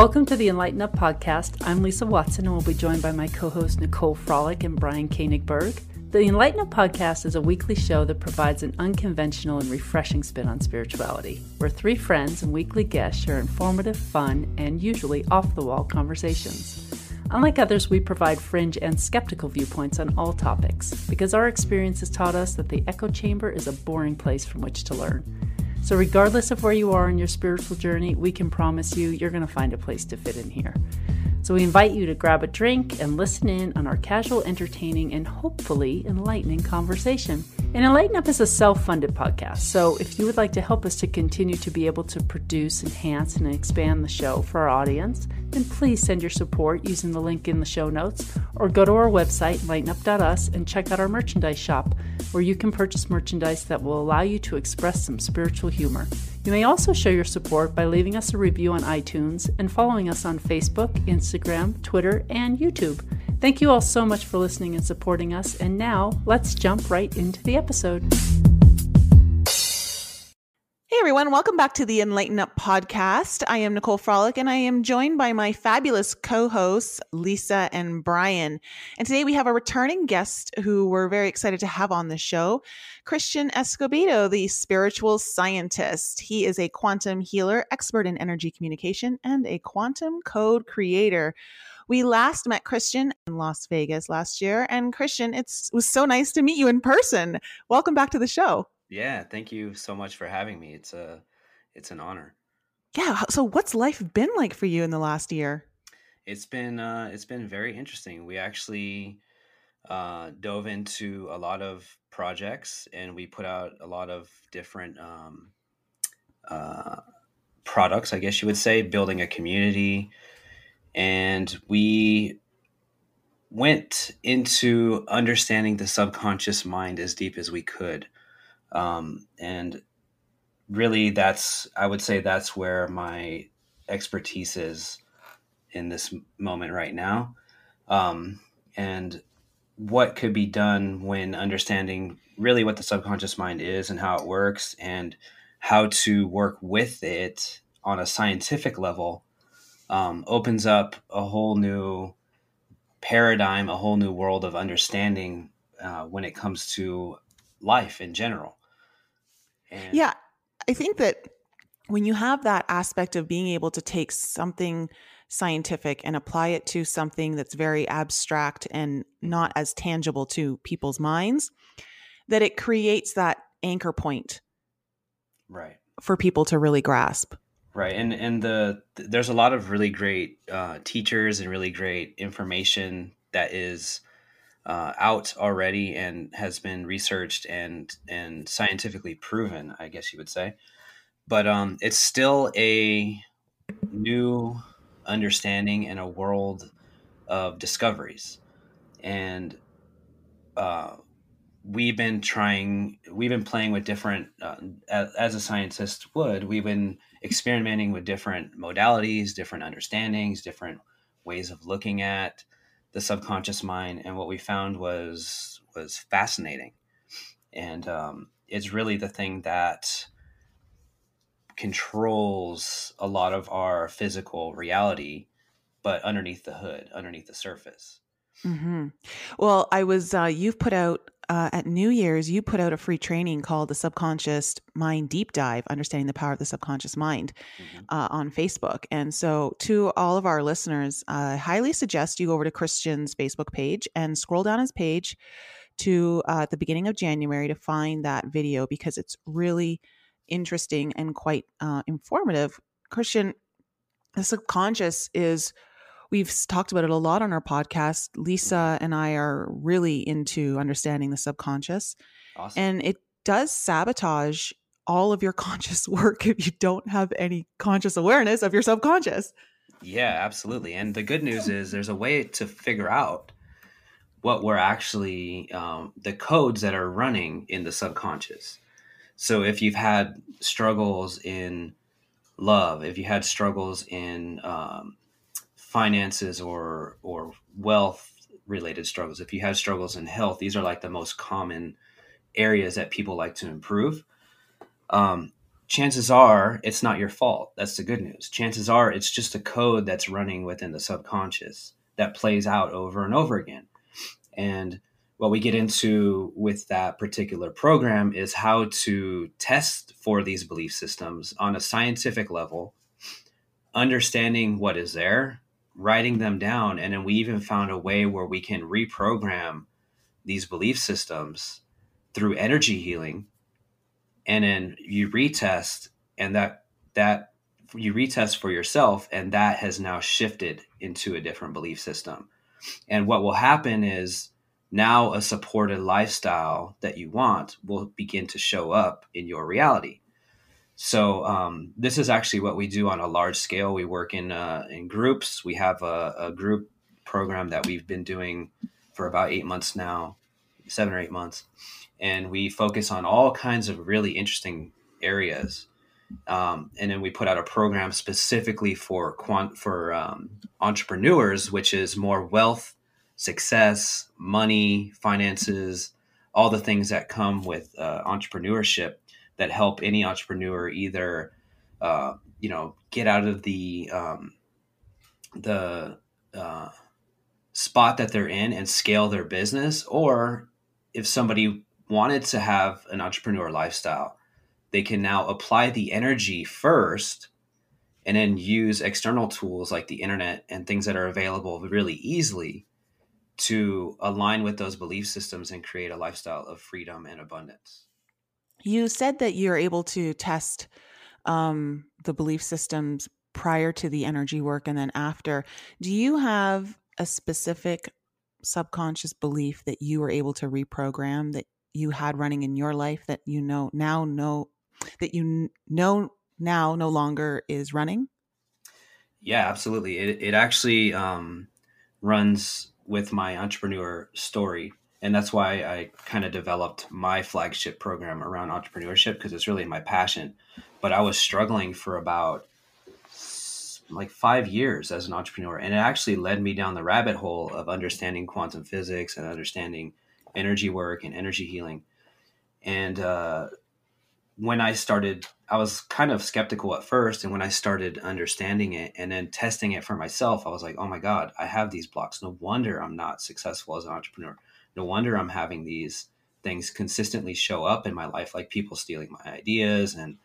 Welcome to the Enlighten Up podcast. I'm Lisa Watson and we'll be joined by my co host Nicole Frolick and Brian Koenigberg. The Enlighten Up podcast is a weekly show that provides an unconventional and refreshing spin on spirituality, where three friends and weekly guests share informative, fun, and usually off the wall conversations. Unlike others, we provide fringe and skeptical viewpoints on all topics because our experience has taught us that the echo chamber is a boring place from which to learn. So, regardless of where you are in your spiritual journey, we can promise you you're going to find a place to fit in here. So, we invite you to grab a drink and listen in on our casual, entertaining, and hopefully enlightening conversation. And Enlighten Up is a self funded podcast. So, if you would like to help us to continue to be able to produce, enhance, and expand the show for our audience, then please send your support using the link in the show notes or go to our website, enlightenup.us, and check out our merchandise shop where you can purchase merchandise that will allow you to express some spiritual humor. You may also show your support by leaving us a review on iTunes and following us on Facebook, Instagram, Twitter, and YouTube. Thank you all so much for listening and supporting us. And now let's jump right into the episode. Hey everyone, welcome back to the Enlighten Up podcast. I am Nicole Frolick and I am joined by my fabulous co hosts, Lisa and Brian. And today we have a returning guest who we're very excited to have on the show, Christian Escobedo, the spiritual scientist. He is a quantum healer, expert in energy communication, and a quantum code creator. We last met Christian in Las Vegas last year. And Christian, it was so nice to meet you in person. Welcome back to the show. Yeah, thank you so much for having me. It's a it's an honor. Yeah, so what's life been like for you in the last year? It's been uh it's been very interesting. We actually uh dove into a lot of projects and we put out a lot of different um uh products, I guess you would say, building a community and we went into understanding the subconscious mind as deep as we could um, and really, that's, I would say that's where my expertise is in this moment right now. Um, and what could be done when understanding really what the subconscious mind is and how it works and how to work with it on a scientific level um, opens up a whole new paradigm, a whole new world of understanding uh, when it comes to life in general. And yeah, I think that when you have that aspect of being able to take something scientific and apply it to something that's very abstract and not as tangible to people's minds, that it creates that anchor point. Right. For people to really grasp. Right. And and the there's a lot of really great uh, teachers and really great information that is uh, out already and has been researched and and scientifically proven, I guess you would say. But um, it's still a new understanding in a world of discoveries, and uh, we've been trying, we've been playing with different, uh, as, as a scientist would, we've been experimenting with different modalities, different understandings, different ways of looking at the subconscious mind, and what we found was was fascinating, and um, it's really the thing that controls a lot of our physical reality, but underneath the hood, underneath the surface. Mm-hmm. Well, I was uh, you've put out uh, at New Year's, you put out a free training called the Subconscious Mind Deep Dive Understanding the Power of the Subconscious Mind mm-hmm. uh, on Facebook. And so, to all of our listeners, I highly suggest you go over to Christian's Facebook page and scroll down his page to uh, the beginning of January to find that video because it's really interesting and quite uh, informative. Christian, the subconscious is We've talked about it a lot on our podcast. Lisa mm-hmm. and I are really into understanding the subconscious. Awesome. And it does sabotage all of your conscious work if you don't have any conscious awareness of your subconscious. Yeah, absolutely. And the good news is there's a way to figure out what we're actually, um, the codes that are running in the subconscious. So if you've had struggles in love, if you had struggles in um, finances or or wealth related struggles if you have struggles in health these are like the most common areas that people like to improve um, chances are it's not your fault. That's the good news. Chances are it's just a code that's running within the subconscious that plays out over and over again. And what we get into with that particular program is how to test for these belief systems on a scientific level, understanding what is there, writing them down, and then we even found a way where we can reprogram these belief systems through energy healing and then you retest and that that you retest for yourself and that has now shifted into a different belief system. And what will happen is now a supported lifestyle that you want will begin to show up in your reality so um, this is actually what we do on a large scale. We work in uh, in groups. We have a, a group program that we've been doing for about eight months now seven or eight months. And we focus on all kinds of really interesting areas. Um, and then we put out a program specifically for quant for um, entrepreneurs, which is more wealth, success, money, finances, all the things that come with uh, entrepreneurship that help any entrepreneur either, uh, you know, get out of the um, the uh, spot that they're in and scale their business, or if somebody wanted to have an entrepreneur lifestyle, they can now apply the energy first and then use external tools like the internet and things that are available really easily to align with those belief systems and create a lifestyle of freedom and abundance. You said that you're able to test um, the belief systems prior to the energy work and then after. Do you have a specific subconscious belief that you were able to reprogram that you had running in your life that you know now know that you know now no longer is running? Yeah, absolutely. It, it actually um, runs with my entrepreneur story. And that's why I kind of developed my flagship program around entrepreneurship because it's really my passion. But I was struggling for about like five years as an entrepreneur. And it actually led me down the rabbit hole of understanding quantum physics and understanding energy work and energy healing. And uh, when I started, I was kind of skeptical at first. And when I started understanding it and then testing it for myself, I was like, oh my God, I have these blocks. No wonder I'm not successful as an entrepreneur. No wonder I'm having these things consistently show up in my life, like people stealing my ideas and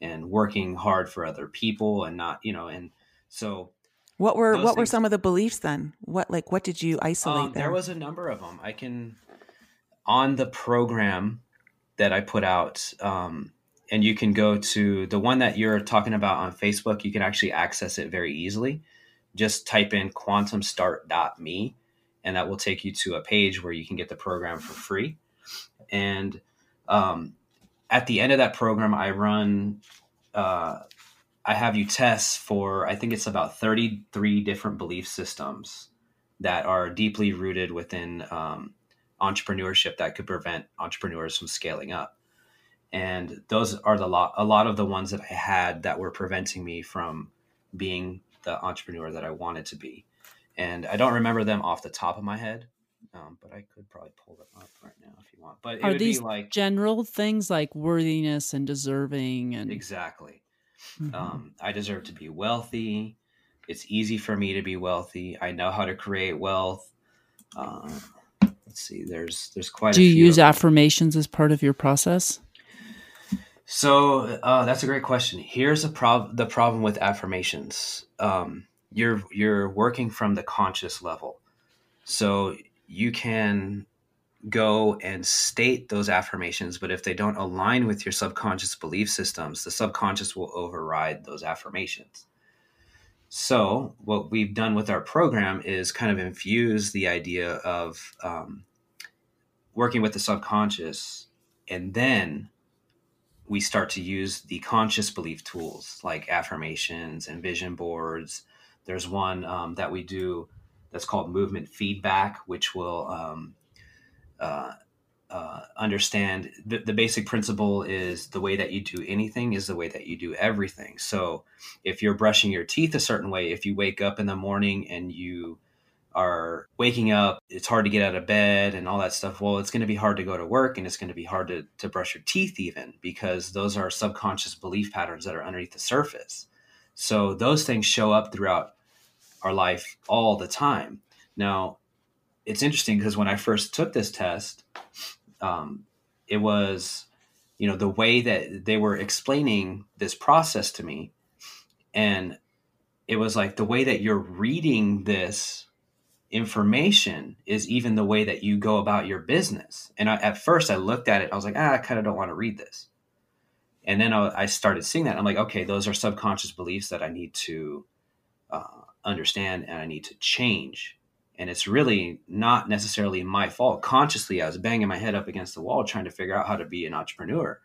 and working hard for other people and not, you know, and so what were what things, were some of the beliefs then? What like what did you isolate um, there? There was a number of them. I can on the program that I put out, um, and you can go to the one that you're talking about on Facebook. You can actually access it very easily. Just type in quantumstart.me, and that will take you to a page where you can get the program for free. And um, at the end of that program, I run. Uh, I have you test for I think it's about 33 different belief systems that are deeply rooted within um, entrepreneurship that could prevent entrepreneurs from scaling up. And those are the lot a lot of the ones that I had that were preventing me from being the entrepreneur that I wanted to be. And I don't remember them off the top of my head, um, but I could probably pull them up right now if you want. But are these like general things like worthiness and deserving and exactly? Mm-hmm. Um, I deserve to be wealthy. It's easy for me to be wealthy. I know how to create wealth. Uh, let's see there's there's quite do you use affirmations as part of your process so uh, that's a great question here's a prob the problem with affirmations um, you're you're working from the conscious level so you can go and state those affirmations but if they don't align with your subconscious belief systems the subconscious will override those affirmations so, what we've done with our program is kind of infuse the idea of um, working with the subconscious, and then we start to use the conscious belief tools like affirmations and vision boards. There's one um, that we do that's called movement feedback, which will um, uh, uh, understand the, the basic principle is the way that you do anything is the way that you do everything. So if you're brushing your teeth a certain way, if you wake up in the morning and you are waking up, it's hard to get out of bed and all that stuff. Well, it's going to be hard to go to work and it's going to be hard to, to brush your teeth, even because those are subconscious belief patterns that are underneath the surface. So those things show up throughout our life all the time. Now, it's interesting because when I first took this test, um, it was, you know, the way that they were explaining this process to me. And it was like the way that you're reading this information is even the way that you go about your business. And I, at first, I looked at it, I was like, ah, I kind of don't want to read this. And then I, started seeing that. I'm like, okay, those are subconscious beliefs that I need to uh, understand and I need to change. And it's really not necessarily my fault. Consciously, I was banging my head up against the wall trying to figure out how to be an entrepreneur.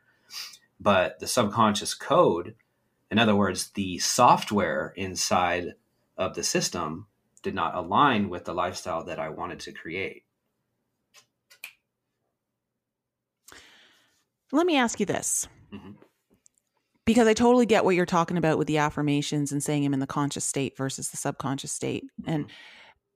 But the subconscious code, in other words, the software inside of the system did not align with the lifestyle that I wanted to create. Let me ask you this. Mm-hmm. Because I totally get what you're talking about with the affirmations and saying I'm in the conscious state versus the subconscious state. Mm-hmm. And,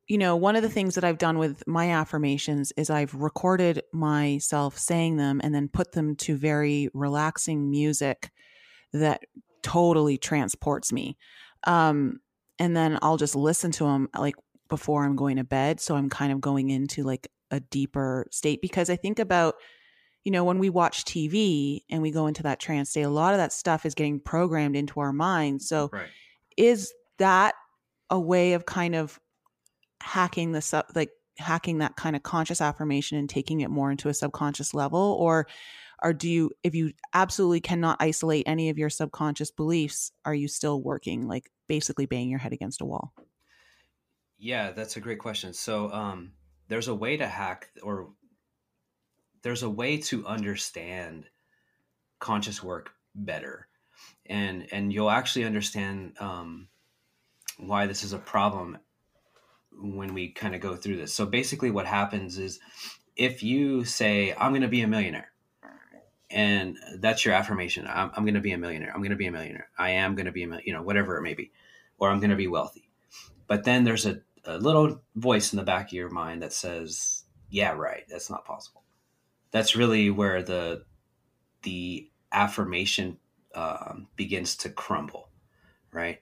you know, one of the things that I've done with my affirmations is I've recorded myself saying them and then put them to very relaxing music that totally transports me. Um, and then I'll just listen to them like before I'm going to bed. So I'm kind of going into like a deeper state because I think about, you know, when we watch TV and we go into that trance state, a lot of that stuff is getting programmed into our minds. So right. is that a way of kind of hacking this up, like hacking that kind of conscious affirmation and taking it more into a subconscious level? Or or do you if you absolutely cannot isolate any of your subconscious beliefs are you still working like basically banging your head against a wall yeah that's a great question so um there's a way to hack or there's a way to understand conscious work better. And and you'll actually understand um why this is a problem when we kind of go through this. So basically what happens is if you say i'm going to be a millionaire and that's your affirmation i'm, I'm going to be a millionaire i'm going to be a millionaire i am going to be a you know whatever it may be or i'm going to be wealthy. But then there's a, a little voice in the back of your mind that says yeah right that's not possible that's really where the the affirmation um, begins to crumble right?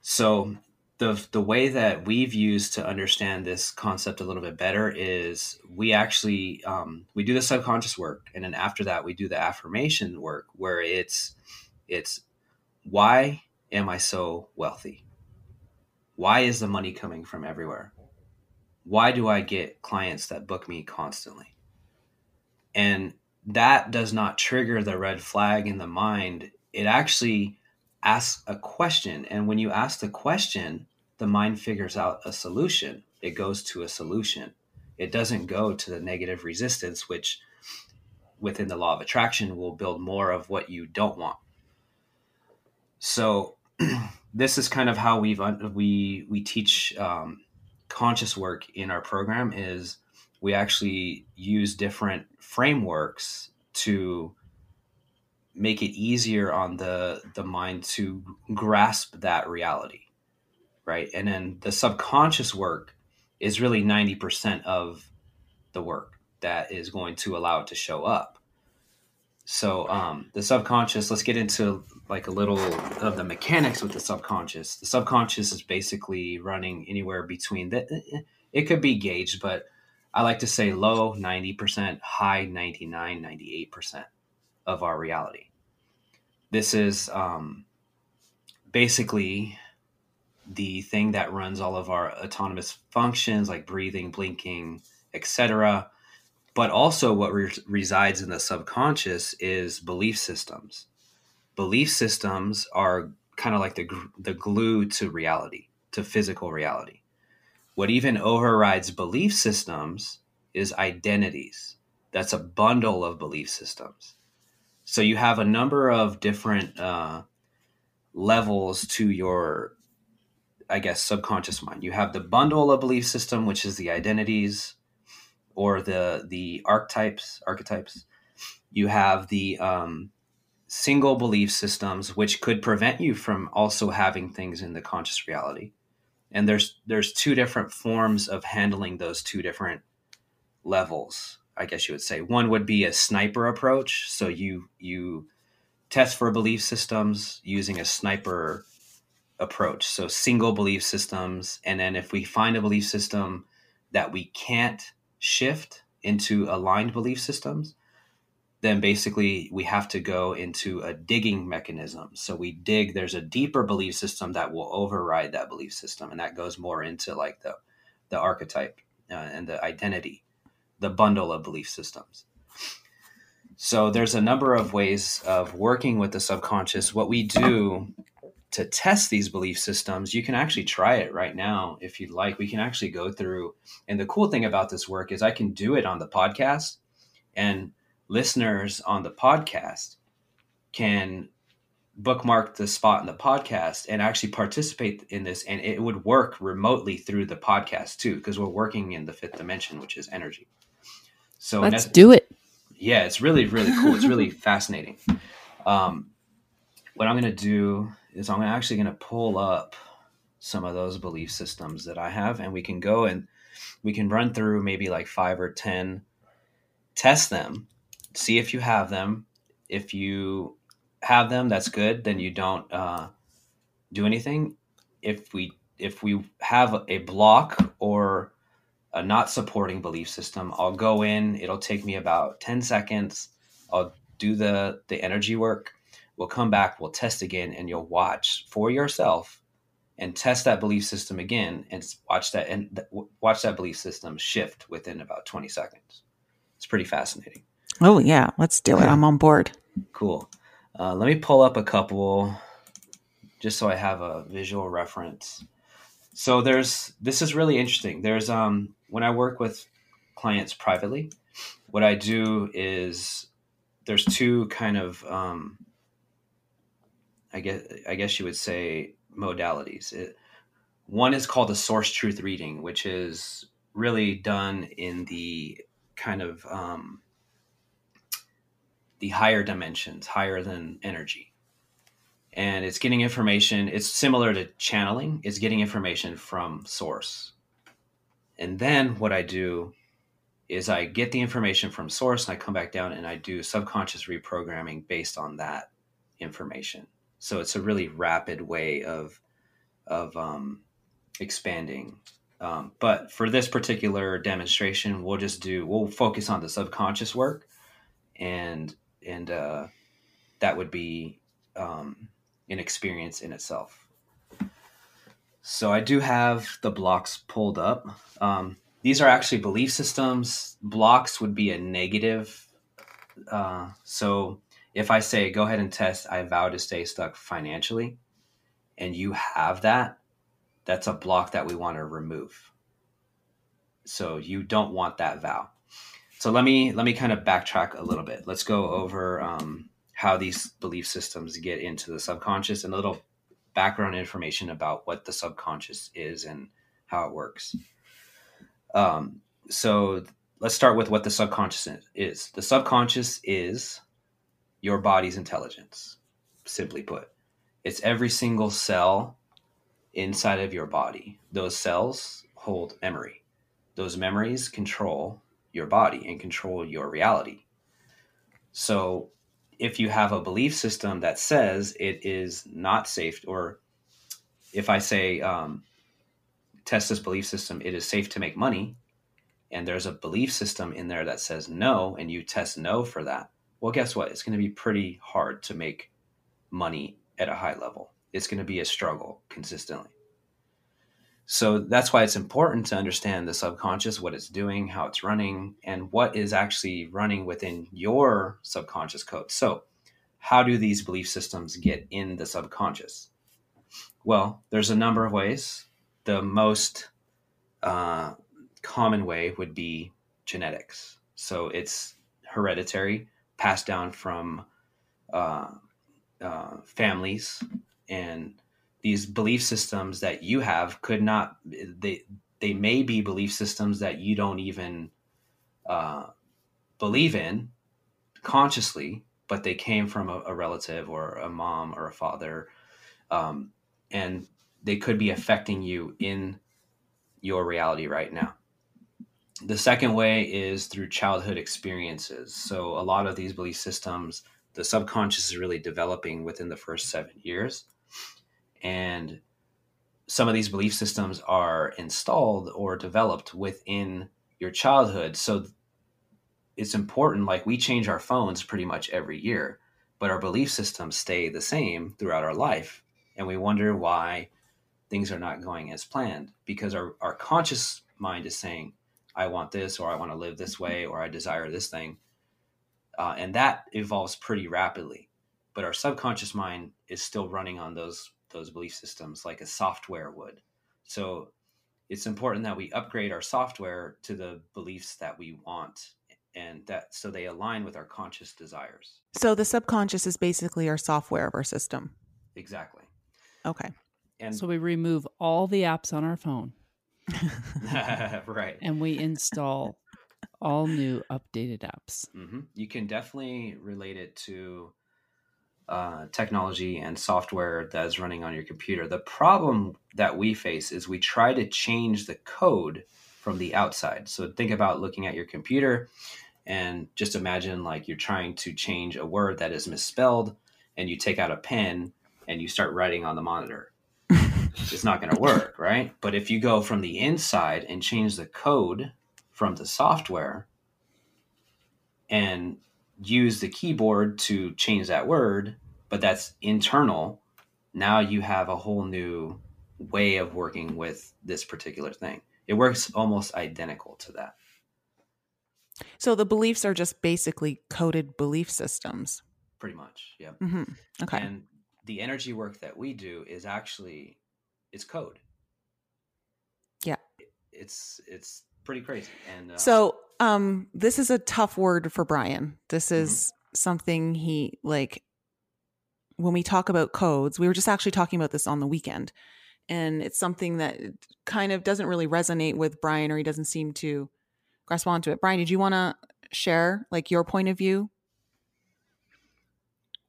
So the the way that we've used to understand this concept a little bit better is we actually um, we do the subconscious work and then after that we do the affirmation work where it's it's why am i so wealthy? Why is the money coming from everywhere? Why do i get clients that book me constantly and that does not trigger the red flag in the mind it actually asks a question. And when you ask the question, the mind figures out a solution. It goes to a solution. It doesn't go to the negative resistance, which within the law of attraction will build more of what you don't want. So this is kind of how we've we we teach um, conscious work in our program is we actually use different frameworks to make it easier on the the mind to grasp that reality right? And then the subconscious work is really 90% of the work that is going to allow it to show up. So um, the subconscious let's get into like a little of the mechanics with the subconscious. The subconscious is basically running anywhere between that it could be gauged but i like to say low 90% high 99 98% of our reality this is um, basically the thing that runs all of our autonomous functions like breathing, blinking, etc. But also, what re- resides in the subconscious is belief systems. Belief systems are kind of like the, the glue to reality, to physical reality. What even overrides belief systems is identities. That's a bundle of belief systems. So you have a number of different uh, levels to your, I guess, subconscious mind. You have the bundle of belief system, which is the identities or the the archetypes. Archetypes. You have the um, single belief systems, which could prevent you from also having things in the conscious reality. And there's there's two different forms of handling those two different levels i guess you would say. One would be a sniper approach. So you you test for belief systems using a sniper approach. So single belief systems. And then if we find a belief system that we can't shift into aligned belief systems then basically we have to go into a digging mechanism. So we dig, there's a deeper belief system that will override that belief system. And that goes more into like the, the archetype uh, and the identity, the bundle of belief systems. So there's a number of ways of working with the subconscious. What we do to test these belief systems, you can actually try it right now if you'd like. We can actually go through. And the cool thing about this work is I can do it on the podcast and listeners on the podcast can bookmark the spot in the podcast and actually participate in this and it would work remotely through the podcast too because we're working in the fifth dimension which is energy. So let's do it. Yeah it's really really cool. It's really fascinating. Um, what i'm going to do is i'm actually going to pull up some of those belief systems that i have and we can go and we can run through maybe like five or ten test them see if you have them. If you have them, that's good. Then you don't uh, do anything. If we if we have a block or a not supporting belief system, I'll go in. It'll take me about ten seconds. I'll do the the energy work. We'll come back. We'll test again, and you'll watch for yourself and test that belief system again and watch that and watch that belief system shift within about 20 seconds it's pretty fascinating Oh, yeah. Let's do it. I'm on board. Cool. Uh, let me pull up a couple just so I have a visual reference. So there's this is really interesting. There's um when I work with clients privately, what I do is there's two kind of um I guess I guess you would say modalities. It, one is called a source truth reading, which is really done in the kind of um, the higher dimensions, higher than energy. And it's getting information, it's similar to channeling, it's getting information from source. And then what I do is I get the information from source and I come back down and I do subconscious reprogramming based on that information. So it's a really rapid way of of um, expanding. Um, but for this particular demonstration, we'll just do we'll focus on the subconscious work and and uh, that would be um, an experience in itself. So I do have the blocks pulled up. Um, these are actually belief systems. Blocks would be a negative. Uh, so if I say, go ahead and test, I vow to stay stuck financially, and you have that, that's a block that we want to remove. So you don't want that vow so let me let me kind of backtrack a little bit. Let's go over um, how these belief systems get into the subconscious and a little background information about what the subconscious is and how it works. Um, so let's start with what the subconscious is. The subconscious is your body's intelligence, simply put. It's every single cell inside of your body. Those cells hold memory. Those memories control your body and control your reality. So if you have a belief system that says it is not safe, or if I say, um, test this belief system, it is safe to make money, and there's a belief system in there that says no, and you test no for that, well, guess what? It's going to be pretty hard to make money at a high level. It's going to be a struggle consistently. So that's why it's important to understand the subconscious, what it's doing, how it's running, and what is actually running within your subconscious code. So, how do these belief systems get in the subconscious? Well, there's a number of ways. The most uh, common way would be genetics. So, it's hereditary, passed down from uh, uh, families and these belief systems that you have could not they they may be belief systems that you don't even uh, believe in consciously but they came from a, a, relative or a mom or a father um, and they could be affecting you in your reality right now. The second way is through childhood experiences. So, a lot of these belief systems, the subconscious is really developing within the first seven years. And some of these belief systems are installed or developed within your childhood. So, it's important, like we change our phones pretty much every year, but our belief systems stay the same throughout our life. And we wonder why things are not going as planned because our, our conscious mind is saying, I want this, or I want to live this way, or I desire this thing. Uh, and that evolves pretty rapidly. But our subconscious mind is still running on those those belief systems like a software would. So it's important that we upgrade our software to the beliefs that we want and that so they align with our conscious desires. So the subconscious is basically our software of our system. Exactly. Okay. And so we remove all the apps on our phone. right. And we install all new updated apps. Mm-hmm. You can definitely relate it to uh, technology and software that is running on your computer. The problem that we face is we try to change the code from the outside. So think about looking at your computer and just imagine like you're trying to change a word that is misspelled and you take out a pen and you start writing on the monitor it's not going to work, right? But if you go from the inside and change the code from the software and use the keyboard to change that word, but that's internal, now you have a whole new way of working with this particular thing. It works almost identical to that. So the beliefs are just basically coded belief systems. Pretty much, yeah. Mm-hmm. Okay. And the energy work that we do is actually it's code. Yeah. It's it's pretty crazy. And uh, so um this is a tough word for Brian. This mm-hmm. is mm-hmm. something he like when we talk about codes, we were just actually talking about this on the weekend. And it's something that kind of doesn't really resonate with Brian or he doesn't seem to grasp onto it. Brian, did you want to share like your point of view?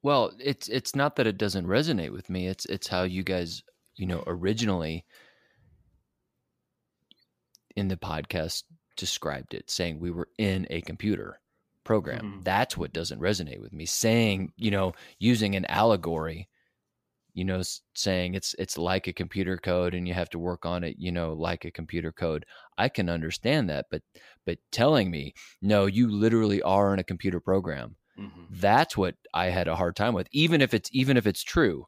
Well, it's it's not that it doesn't resonate with me. It's it's how you guys you know, originally in the podcast described it, saying we were in a computer program. Mm-hmm. That's what doesn't resonate with me. Saying, you know, using an allegory, you know, saying it's it's like a computer code and you have to work on it, you know, like a computer code. I can understand that, but but telling me, no, you literally are in a computer program. Mm-hmm. That's what I had a hard time with. Even if it's even if it's true,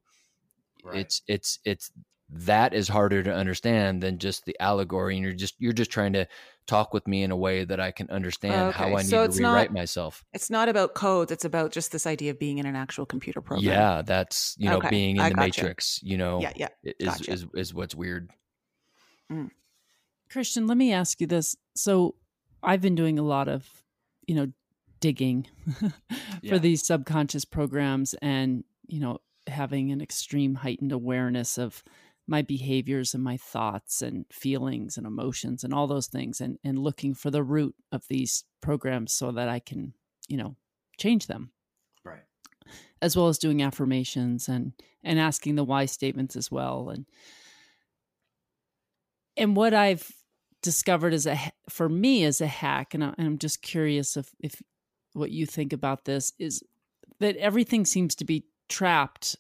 Right. It's it's it's that is harder to understand than just the allegory and you're just you're just trying to talk with me in a way that I can understand okay. how I need so to rewrite not, myself. It's not about codes, it's about just this idea of being in an actual computer program. Yeah, that's you know, okay. being in I the gotcha. matrix, you know, yeah, yeah. Is, gotcha. is is what's weird. Mm. Christian, let me ask you this. So I've been doing a lot of, you know, digging for yeah. these subconscious programs and, you know, having an extreme heightened awareness of my behaviors and my thoughts and feelings and emotions and all those things and and looking for the root of these programs so that I can, you know, change them. Right. As well as doing affirmations and and asking the why statements as well and and what I've discovered as a for me as a hack and, I, and I'm just curious if if what you think about this is that everything seems to be trapped,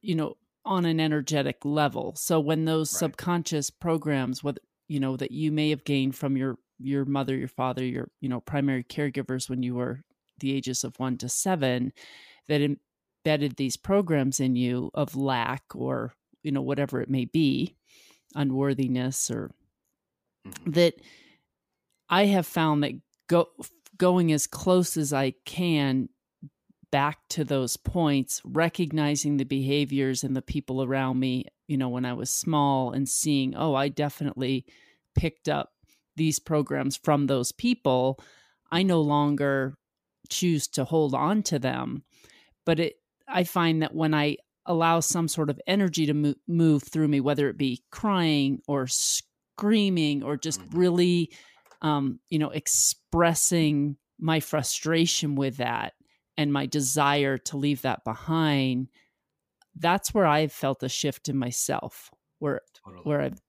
you know, on an energetic level. So when those right. subconscious programs, what you know, that you may have gained from your your mother, your father, your you know primary caregivers when you were the ages of one to seven, that embedded these programs in you of lack or you know whatever it may be, unworthiness or mm-hmm. that I have found that go going as close as I can back to those points, recognizing the behaviors and the people around me, you know, when I was small and seeing, oh, I definitely picked up these programs from those people. I no longer choose to hold on to them. But it, I find that when I allow some sort of energy to move, move through me, whether it be crying or screaming or just mm-hmm. really, um, you know, expressing my frustration with that, and my desire to leave that behind, that's where I've felt a shift in myself where totally. where I've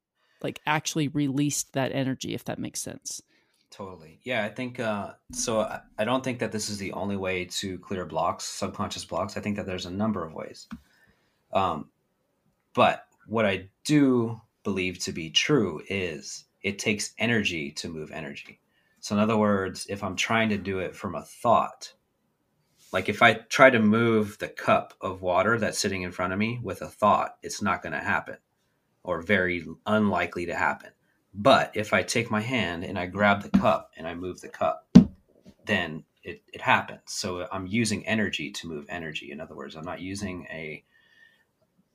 like actually released that energy, if that makes sense. Totally. Yeah, I think uh, so. I, I don't think that this is the only way to clear blocks, subconscious blocks. I think that there's a number of ways. Um, but what I do believe to be true is it takes energy to move energy. So, in other words, if I'm trying to do it from a thought, like if I try to move the cup of water that's sitting in front of me with a thought, it's not going to happen or very unlikely to happen. But if I take my hand and I grab the cup and I move the cup, then it, it happens. So I'm using energy to move energy. In other words, I'm not using a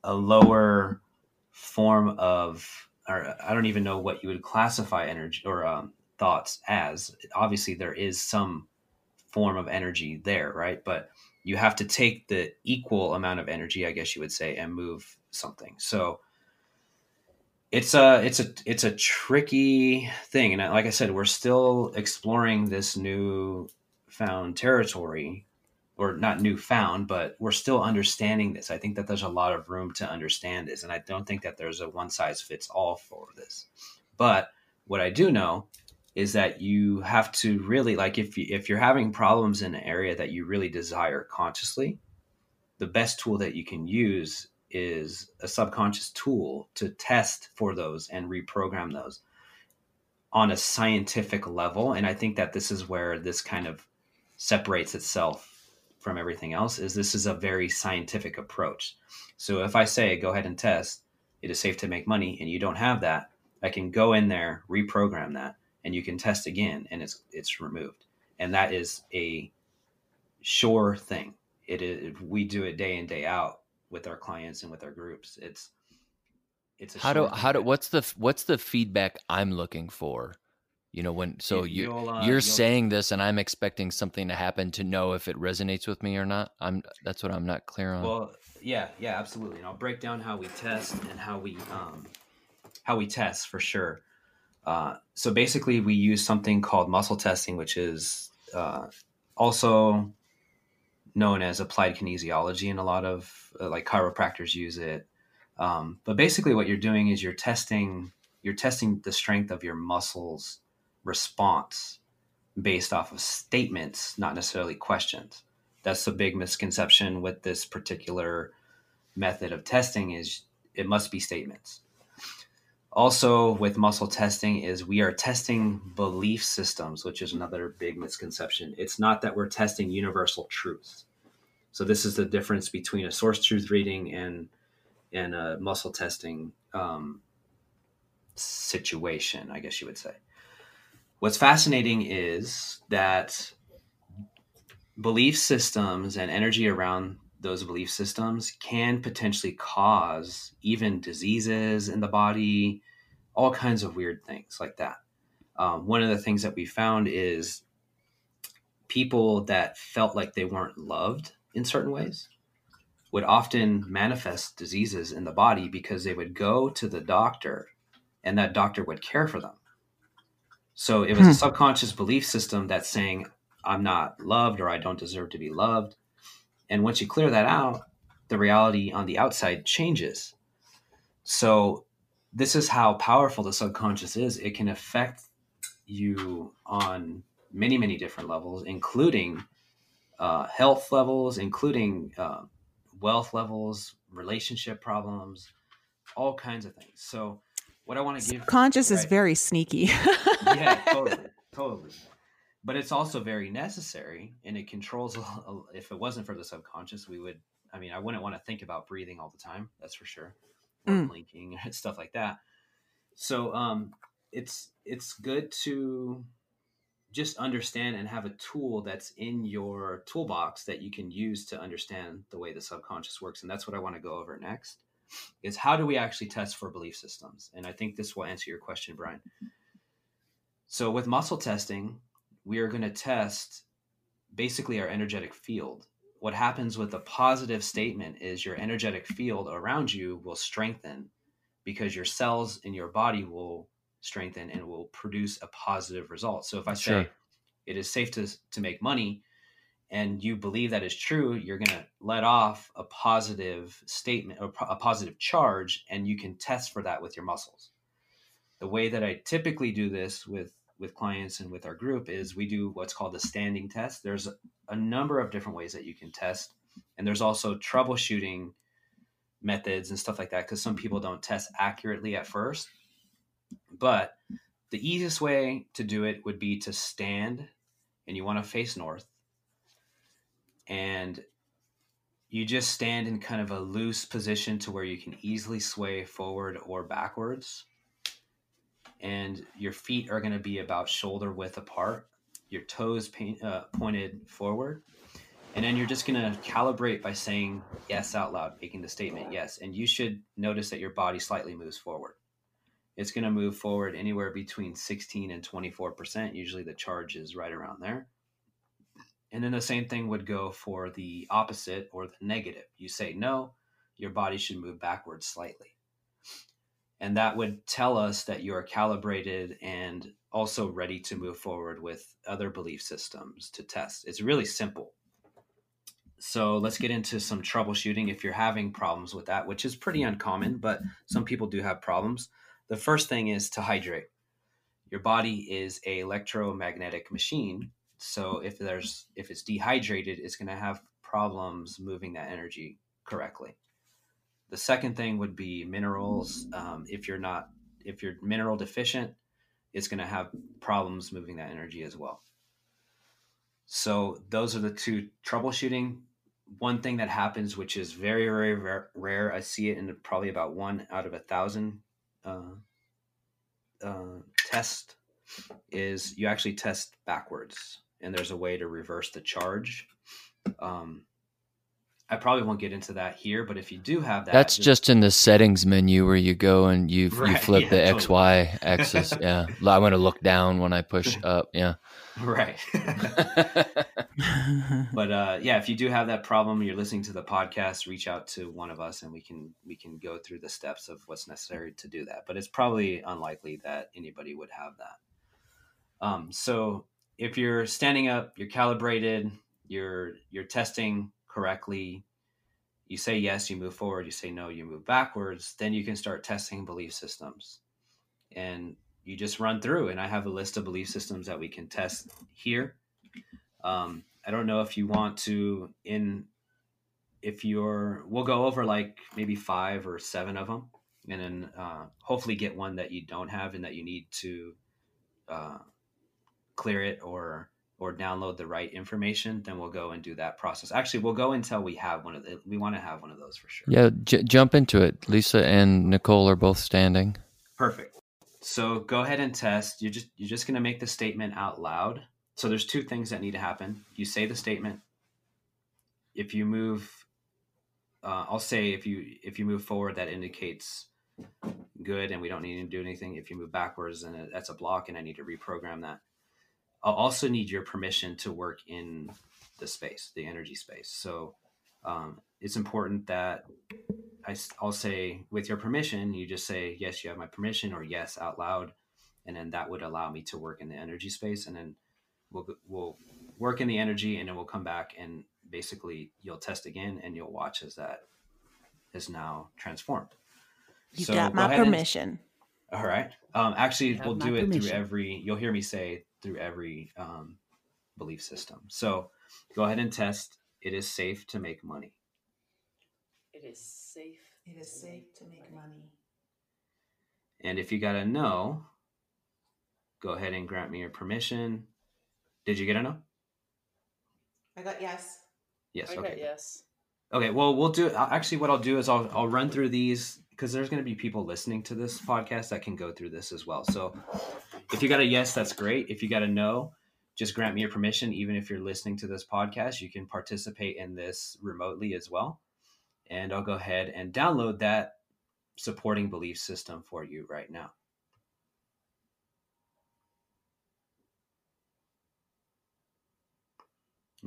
a lower form of or I don't even know what you would classify energy or um, thoughts as. Obviously, there is some form of energy there, right? But you have to take the equal amount of energy, I guess you would say, and move something. So it's a it's a it's a tricky thing, and uh, like I said, we're still exploring this new found territory, or not new found, but we're still understanding this. I think that there's a lot of room to understand this, and I don't think that there's a one size fits all for this. But what I do know is that you have to really like if you, if you're having problems in an area that you really desire consciously, the best tool that you can use is a subconscious tool to test for those and reprogram those on a scientific level. And i think that this is where this kind of separates itself from everything else is this is a very scientific approach. So if i say go ahead and test. It is safe to make money and you don't have that i can go in there reprogram that and you can test again and it's it's removed and that is a sure thing it is we do it day in day out with our clients and with our groups. It's it's how do how do what's the what's the feedback I'm looking for? You know when so you uh, you're saying this and I'm expecting something to happen to know if it resonates with me or not. I'm that's what I'm not clear on. Well, yeah, yeah, absolutely. And I'll break down how we test and how we um how we test for sure. Uh, so basically, we use something called muscle testing, which is uh, also known as applied kinesiology, and a lot of uh, like chiropractors use it. Um, but basically, what you're doing is you're testing you're testing the strength of your muscles response based off of statements, not necessarily questions. That's the big misconception with this particular method of testing is it must be statements. Also with muscle testing is we are testing belief systems, which is another big misconception. It's not that we're testing universal truths. So this is the difference between a source truth reading and and a muscle testing um, situation, I guess you would say. What's fascinating is that belief systems and energy around those belief systems can potentially cause even diseases in the body, all kinds of weird things like that. Um, one of the things that we found is people that felt like they weren't loved in certain ways would often manifest diseases in the body because they would go to the doctor and that doctor would care for them. So it was hmm. a subconscious belief system that's saying, I'm not loved or I don't deserve to be loved. And once you clear that out, the reality on the outside changes. So this is how powerful the subconscious is. It can affect you on many, many different levels, including uh, health levels, including uh, wealth levels, relationship problems, all kinds of things. So, what I want to give conscious right, is very sneaky. yeah, totally, totally. But it's also very necessary, and it controls. If it wasn't for the subconscious, we would. I mean, I wouldn't want to think about breathing all the time. That's for sure. Or mm. blinking, stuff like that. So, um, it's it's good to just understand and have a tool that's in your toolbox that you can use to understand the way the subconscious works and that's what i want to go over next is how do we actually test for belief systems and i think this will answer your question brian so with muscle testing we are going to test basically our energetic field what happens with a positive statement is your energetic field around you will strengthen because your cells in your body will strengthen and will produce a positive result. So if I say sure. it is safe to to make money and you believe that is true, you're going to let off a positive statement or a positive charge, and you can test for that with your muscles. The way that I typically do this with with clients and with our group is we do what's called a standing test. There's a, number of different ways that you can test, and there's also troubleshooting methods and stuff like that because some people don't test accurately at first. But the easiest way to do it would be to stand and you want to face north and you just stand in kind of a loose position to where you can easily sway forward or backwards. And your feet are going to be about shoulder width apart, your toes uh, pointed forward. And then you're just going to calibrate by saying yes out loud, making the statement yes. And you should notice that your body slightly moves forward. It's going to move forward anywhere between 16 and 24%. Usually the charge is right around there. And then the same thing would go for the opposite or the negative. You say no, your body should move backwards slightly. And that would tell us that you are calibrated and also ready to move forward with other belief systems to test. It's really simple. So let's get into some troubleshooting if you're having problems with that, which is pretty uncommon, but some people do have problems. The first thing is to hydrate. Your body is a electromagnetic machine so if there's if it's dehydrated, it's going to have problems moving that energy correctly. The second thing would be minerals. Um, if you're not if you're mineral deficient, it's going to have problems moving that energy as well. So those are the two troubleshooting. One thing that happens, which is very very rare, rare I see it in probably about one out of a thousand uh, uh, test, is you actually test backwards and there's a way to reverse the charge. Um, I probably won't get into that here, but if you do have that, that's just, just in the settings menu where you go and you right, you flip yeah, the totally. X Y axis. yeah, I want to look down when I push up. Yeah, right. but uh, yeah, if you do have that problem, you're listening to the podcast, reach out to one of us, and we can we can go through the steps of what's necessary to do that. But it's probably unlikely that anybody would have that. Um, so if you're standing up, you're calibrated, you're you're testing correctly, you say yes, you move forward, you say no, you move backwards, then you can start testing belief systems. And you just run through and I have a list of belief systems that we can test here. Um, I don't know if you want to in if you're we'll go over like maybe five or seven of them and then uh, hopefully get one that you don't have and that you need to uh, clear it or or download the right information, then we'll go and do that process. Actually, we'll go until we have one of the. We want to have one of those for sure. Yeah, j- jump into it. Lisa and Nicole are both standing. Perfect. So go ahead and test. You're just you're just going to make the statement out loud. So there's two things that need to happen. You say the statement. If you move, uh, I'll say if you if you move forward, that indicates good, and we don't need to do anything. If you move backwards, then that's a block, and I need to reprogram that I'll also need your permission to work in the space, the energy space. So um, it's important that I, I'll say, with your permission, you just say, yes, you have my permission, or yes out loud. And then that would allow me to work in the energy space. And then we'll, we'll work in the energy and then we'll come back and basically you'll test again and you'll watch as that is now transformed. You so got my permission. And, all right. Um, actually, we'll do it permission. through every, you'll hear me say through every um, belief system. So go ahead and test. It is safe to make money. It is safe. It is safe to make money. And if you got a no, go ahead and grant me your permission. Did you get a no? I got yes. Yes. I okay. yes. Okay. Well, we'll do. Actually, what I'll do is I'll I'll run through these because there's going to be people listening to this podcast that can go through this as well. So if you got a yes, that's great. If you got a no, just grant me your permission. Even if you're listening to this podcast, you can participate in this remotely as well. And I'll go ahead and download that supporting belief system for you right now.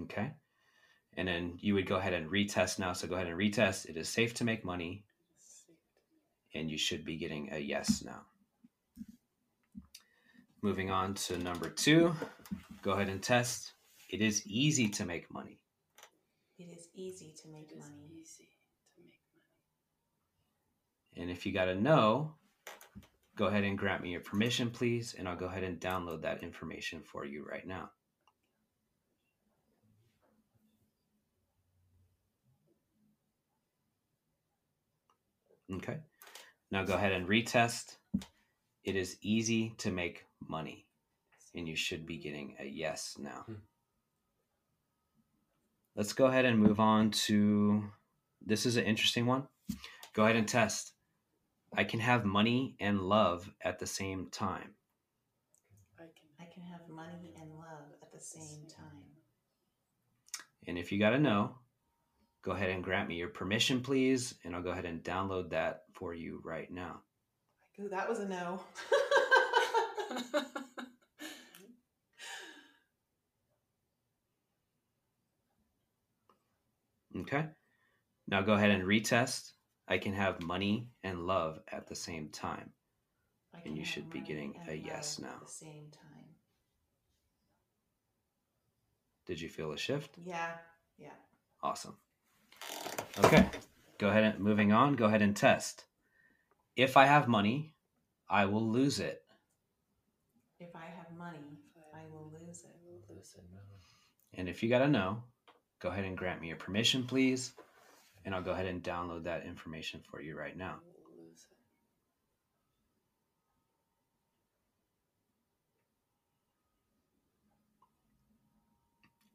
Okay. And then you would go ahead and retest now. So go ahead and retest. It is safe to make money and you should be getting a yes now. Moving on to number two, go ahead and test. It is easy to make money. It is easy to make money. And if you got a no, go ahead and grant me your permission, please, and I'll go ahead and download that information for you right now. Okay. Now go ahead and retest. It is easy to make money. And you should be getting a yes now. Hmm. Let's go ahead and move on to this is an interesting one. Go ahead and test. I can have money and love at the same time. I can have money and love at the same time. And if you got a no, go ahead and grant me your permission, please. And I'll go ahead and download that for you right now. Ooh, that was a no. Okay. Now go ahead and retest. I can have money and love at the same time. And you should be getting a yes now. At the same time. Did you feel a shift? Yeah. Yeah. Awesome. Okay. Go ahead and moving on. Go ahead and test. If I have money, I will lose it. If I have money, I will lose it. And if you got a no, go ahead and grant me your permission, please. And I'll go ahead and download that information for you right now.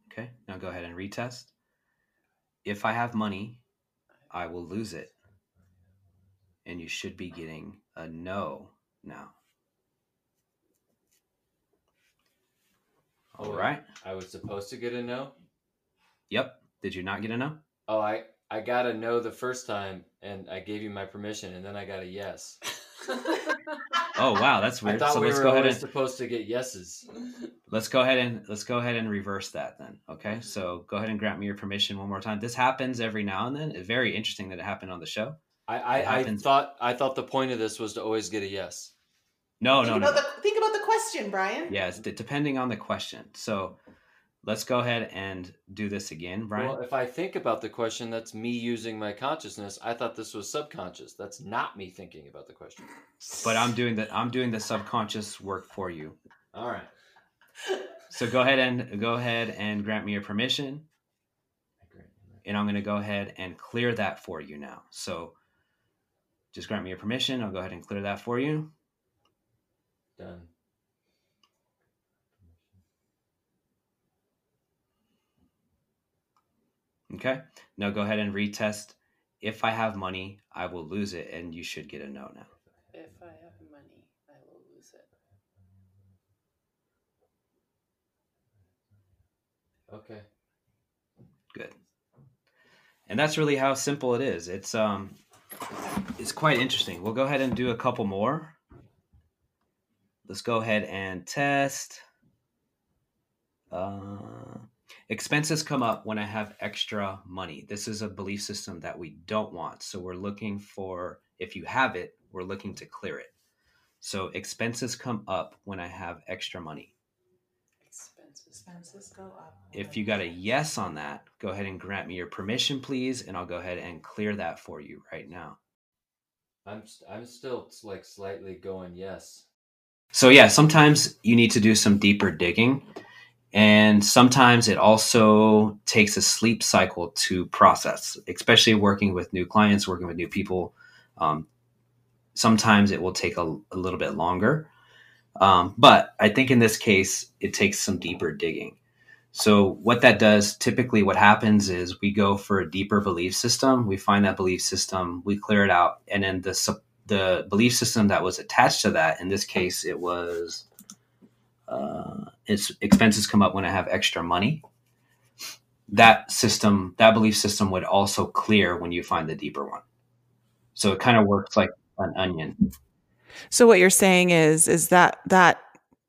Okay, now go ahead and retest. If I have money, I will lose it. And you should be getting a no now. All wait. right. I was supposed to get a no. Yep. Did you not get a no? Oh, I I got a no the first time, and I gave you my permission, and then I got a yes. Oh wow, that's I weird. thought So we let's were go ahead and supposed to get yeses. let's go ahead and let's go ahead and reverse that then. Okay. So go ahead and grant me your permission one more time. This happens every now and then. It's very interesting that it happened on the show. I I, I thought I thought the point of this was to always get a yes. No, think no, no. the think about the question, Brian. Yeah, it's d- depending on the question. So let's go ahead and do this again, Brian. Well, if I think about the question, that's me using my consciousness. I thought this was subconscious. That's not me thinking about the question. but I'm doing the I'm doing the subconscious work for you. All right. So go ahead and go ahead and grant me your permission, and I'm going to go ahead and clear that for you now. So just grant me your permission. I'll go ahead and clear that for you. Done. Okay. Now go ahead and retest. If I have money, I will lose it, and you should get a no now. If I have money, I will lose it. Okay. Good. And that's really how simple it is. It's um it's quite interesting. We'll go ahead and do a couple more. Let's go ahead and test. Uh, expenses come up when I have extra money. This is a belief system that we don't want. So we're looking for, if you have it, we're looking to clear it. So expenses come up when I have extra money. Expenses. Expenses go up. If you got a yes on that, go ahead and grant me your permission, please, and I'll go ahead and clear that for you right now. I'm st- I'm still like slightly going yes. So, yeah, sometimes you need to do some deeper digging, and sometimes it also takes a sleep cycle to process, especially working with new clients, working with new people. Um, sometimes it will take a, a little bit longer. Um, but I think in this case, it takes some deeper digging. So, what that does typically, what happens is we go for a deeper belief system. We find that belief system, we clear it out, and then the the belief system that was attached to that. In this case, it was uh, its expenses come up when I have extra money. That system, that belief system, would also clear when you find the deeper one. So it kind of works like an onion. So what you're saying is is that that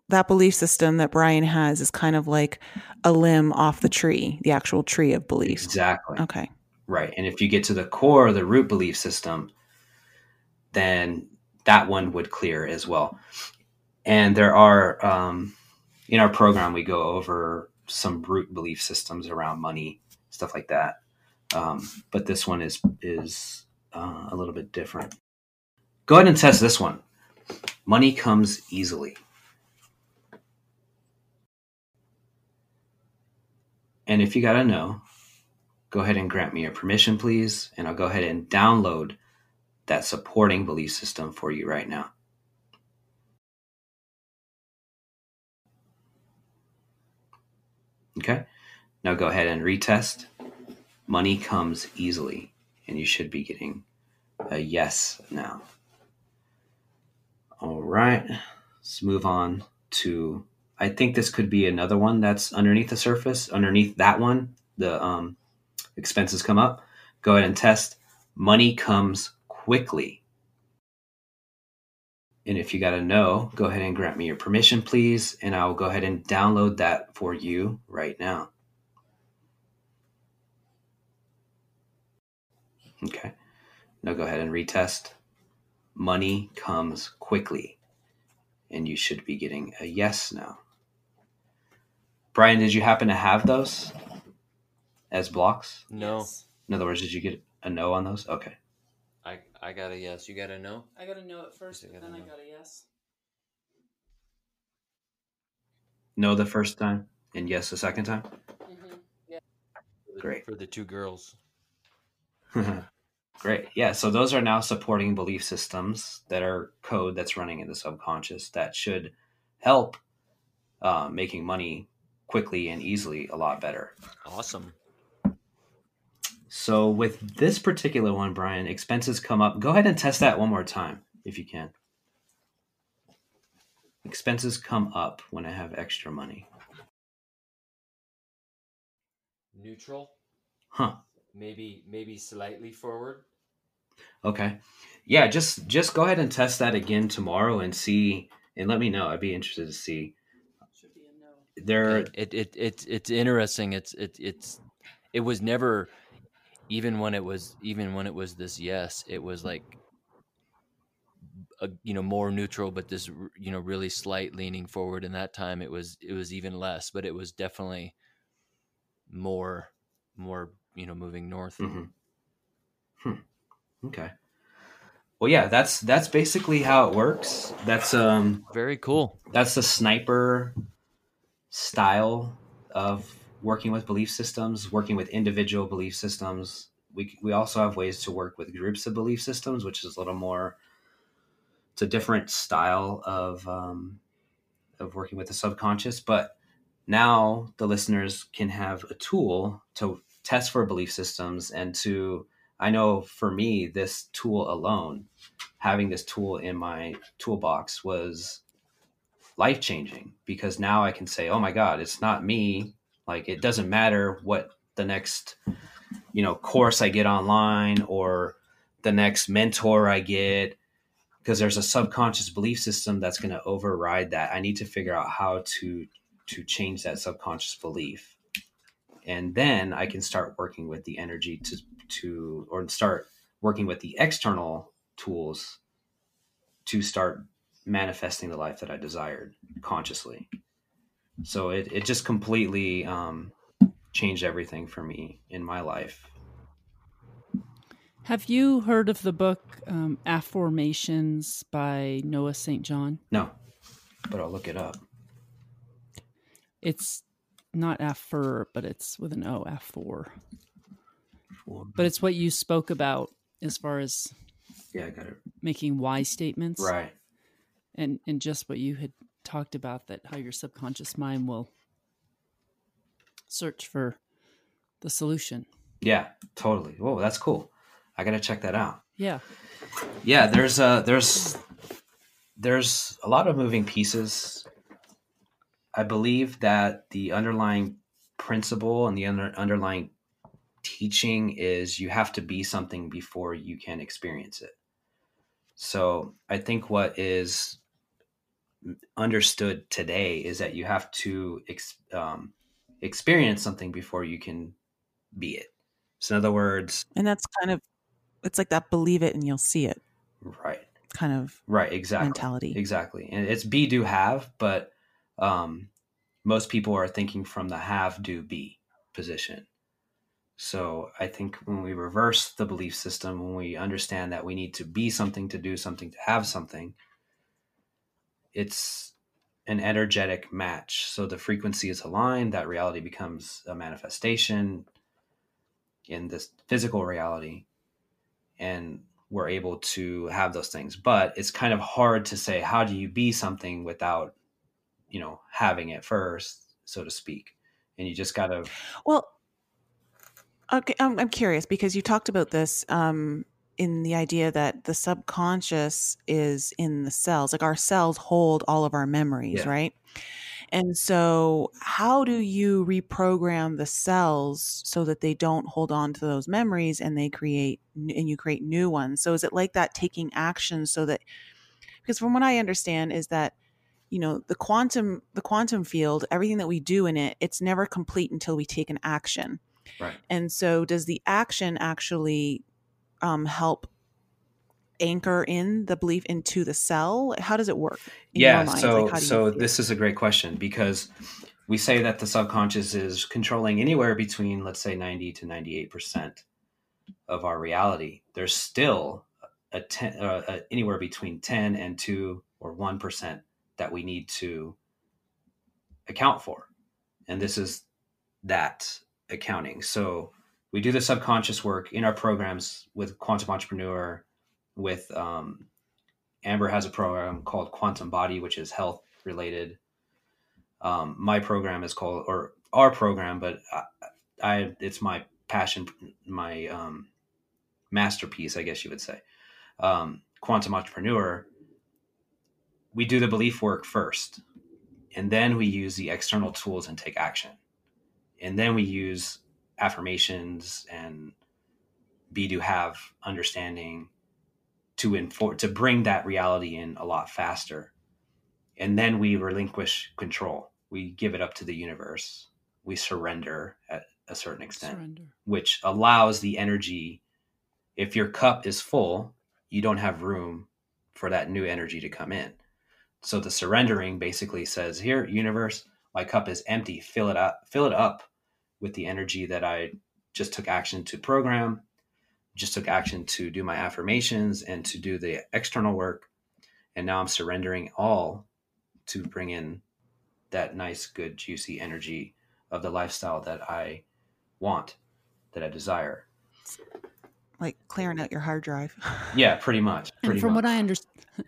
that belief system that Brian has is kind of like a limb off the tree, the actual tree of beliefs. Exactly. Okay. Right. And if you get to the core, the root belief system, then that one would clear as well. And there are, um, in our program, we go over some root belief systems around money, stuff like that. Um, but this one is is uh, a little bit different. Go ahead and test this one. Money comes easily. And if you got to know, go ahead and grant me your permission, please. And I'll go ahead and download that supporting belief system for you right now. Okay. Now go ahead and retest. Money comes easily, and you should be getting a yes now. All right. Let's move on to. I think this could be another one that's underneath the surface. Underneath that one, the um, expenses come up. Go ahead and test. Money comes quickly. And if you got a no, go ahead and grant me your permission, please. And I'll go ahead and download that for you right now. Okay. Now go ahead and retest. Money comes quickly. And you should be getting a yes now. Brian, did you happen to have those as blocks? No. In other words, did you get a no on those? Okay. I I got a yes. You got a no? I got a no at first, I but gotta then I got a yes. No the first time and yes the second time? Mm-hmm. Great. For the two girls. Great. Yeah. So those are now supporting belief systems that are code that's running in the subconscious that should help uh, making money quickly and easily a lot better. Awesome. So with this particular one, Brian, expenses come up. Go ahead and test that one more time if you can. Expenses come up when I have extra money. Neutral. Huh. Maybe maybe slightly forward. Okay. Yeah, just just go ahead and test that again tomorrow and see and let me know. I'd be interested to see. Should be a no. There it it it it's interesting. It's it it's it was never even when it was even when it was this yes, it was like a, you know more neutral but this you know really slight leaning forward and that time it was it was even less but it was definitely more more you know moving north Mhm. Hmm. Okay. Well, yeah, that's that's basically how it works. That's um very cool that's the sniper style of working with belief systems, working with individual belief systems. We we also have ways to work with groups of belief systems, which is a little more. It's a different style of um, of working with the subconscious, but now the listeners can have a tool to test for belief systems and to I know for me this tool alone having this tool in my toolbox was life changing because now I can say oh my god it's not me like it doesn't matter what the next you know course I get online or the next mentor I get because there's a subconscious belief system that's going to override that. I need to figure out how to to change that subconscious belief. And then i can start working with the energy to to or start working with the external tools to start manifesting the life that i desired consciously so it, it just completely um, changed everything for me in my life Have you heard of the book um, Afformations by Noah St. John? no but i'll look it up It's not Affer, but it's with an O, Affor. But it's what you spoke about as far as yeah i got it making why statements. right And and just what you had talked about that how your subconscious mind will search for the solution. yeah totally. Whoa that's cool. I gotta check that out. Yeah. yeah there's a there's there's a lot of moving pieces. I believe that the underlying principle and the under, underlying teaching is you have to be something before you can experience it. So i think what is understood today is that you have to ex, um, experience something before you can be it. So in other words And that's kind of it's like that believe it and you'll see it. Right. Kind of right exactly. mentality. Exactly. And it's be do have, but um most people are thinking from the have do be position. So i think when we reverse the belief system when we understand that we need to be something to do something to have something it's an energetic match. So the frequency is aligned that reality becomes a manifestation in this physical reality and we're able to have those things. But it's kind of hard to say how do you be something without you know having it first so to speak? And you just gotta well okay i'm, I'm curious because you talked about this um in the idea that the subconscious is in the cells like our cells hold all of our memories yeah. right and so, how do you reprogram the cells so that they don't hold on to those memories and they create and you create new ones? So, is it like that taking action so that because from what I understand is that you know the quantum the quantum field everything that we do in it it's never complete until we take an action right and so does the action actually um, help anchor in the belief into the cell? How does it work? yeah. So, like, so this is a great question because we say that the subconscious is controlling anywhere between, let's say, 90 to 98% of our reality. There's still a 10, uh, uh, anywhere between 10 and 2 or 1% that we need to account for. And this is that accounting. So we do the subconscious work in our programs with Quantum Entrepreneur with um, Amber has a program called Quantum Body, which is health related. Um, my program is called, or our program, but I, I it's my passion, my um, masterpiece, I guess you would say. Um, Quantum Entrepreneur. We do the belief work first, and then we use the external tools and take action, and then we use affirmations and be to have understanding to inform to bring that reality in a lot faster. And then we relinquish control. We give it up to the universe. We surrender at a certain extent surrender. which allows the energy. If your cup is full you don't have room for that new energy to come in. So the surrendering basically says here universe my cup is empty. Fill it up fill it up with the energy that i just took action to program just took action to do my affirmations and to do the external work. And now I'm surrendering all to bring in that nice, good, juicy energy of the lifestyle that I want, that I desire. Like clearing out your hard drive. yeah, pretty much. Pretty and from much. what I understand,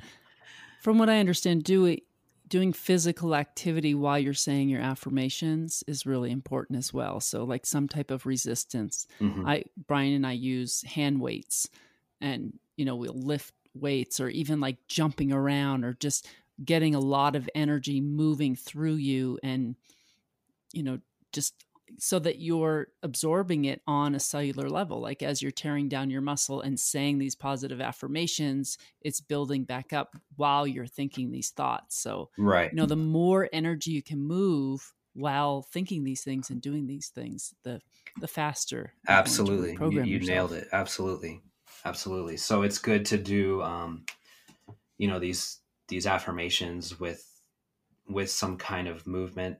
from what I understand, do it doing physical activity while you're saying your affirmations is really important as well. So like some type of resistance. Mm-hmm. I Brian and I use hand weights and you know we'll lift weights or even like jumping around or just getting a lot of energy moving through you and you know just so that you're absorbing it on a cellular level like as you're tearing down your muscle and saying these positive affirmations it's building back up while you're thinking these thoughts. So right. you know the more energy you can move while thinking these things and doing these things the the faster absolutely. You, you nailed it. Absolutely. Absolutely. So it's good to do um you know these these affirmations with with some kind of movement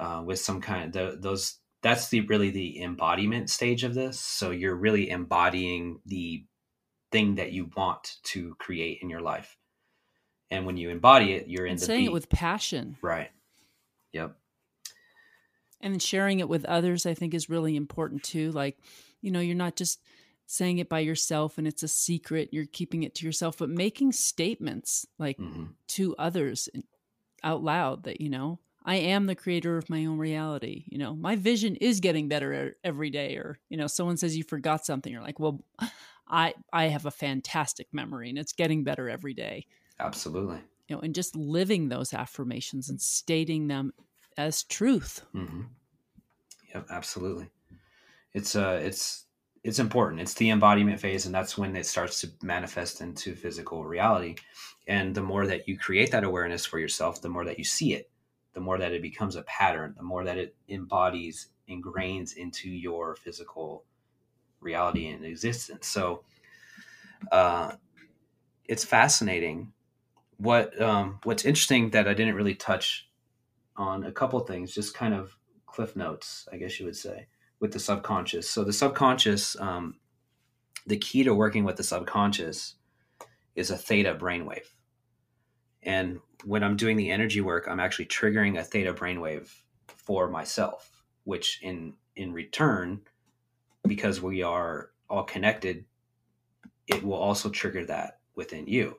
uh, with some kind of the, those that's the really the embodiment stage of this. So you're really embodying the thing that you want to create in your life. And when you embody it you're in and the saying beat. it with passion. Right. Yep. And then sharing it with others i think is really important too. Like you know you're not just saying it by yourself and it's a secret you're keeping it to yourself but making statements like mm-hmm. to others out loud that you know I am the creator of my own reality. You know, my vision is getting better every day. Or, you know, someone says you forgot something. You're like, well, I I have a fantastic memory and it's getting better every day. Absolutely. You know, and just living those affirmations and stating them as truth. Mm-hmm. Yep, absolutely. It's uh it's it's important. It's the embodiment phase, and that's when it starts to manifest into physical reality. And the more that you create that awareness for yourself, the more that you see it the more that it becomes a pattern, the more that it embodies, ingrains into your physical reality and existence. So uh, it's fascinating. What um, what's interesting that I didn't really touch on a couple things, just kind of cliff notes, I guess you would say, with the subconscious. So the subconscious, um, the key to working with the subconscious is a theta brainwave. And when I'm doing the energy work, I'm actually triggering a theta brainwave for myself, which in in return, because we are all connected, it will also trigger that within you.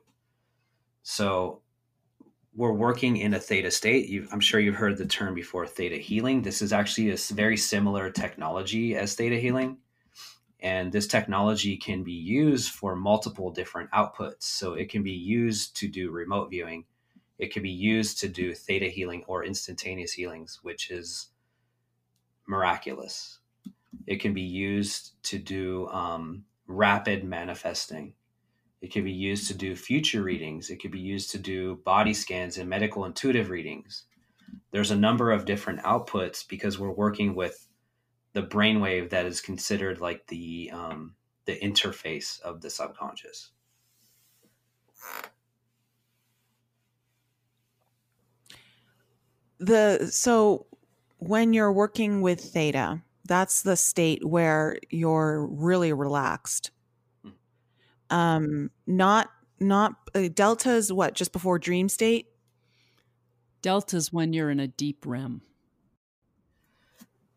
So we're working in a theta state. you I'm sure you've heard the term before, theta healing. This is actually a very similar technology as theta healing. And this technology can be used for multiple different outputs. So it can be used to do remote viewing. It can be used to do theta healing or instantaneous healings, which is miraculous. It can be used to do um, rapid manifesting. It can be used to do future readings. It could be used to do body scans and medical intuitive readings. There's a number of different outputs because we're working with the brainwave that is considered like the um, the interface of the subconscious. The so when you're working with theta, that's the state where you're really relaxed. Hmm. Um, not not uh, delta is what just before dream state. Delta is when you're in a deep REM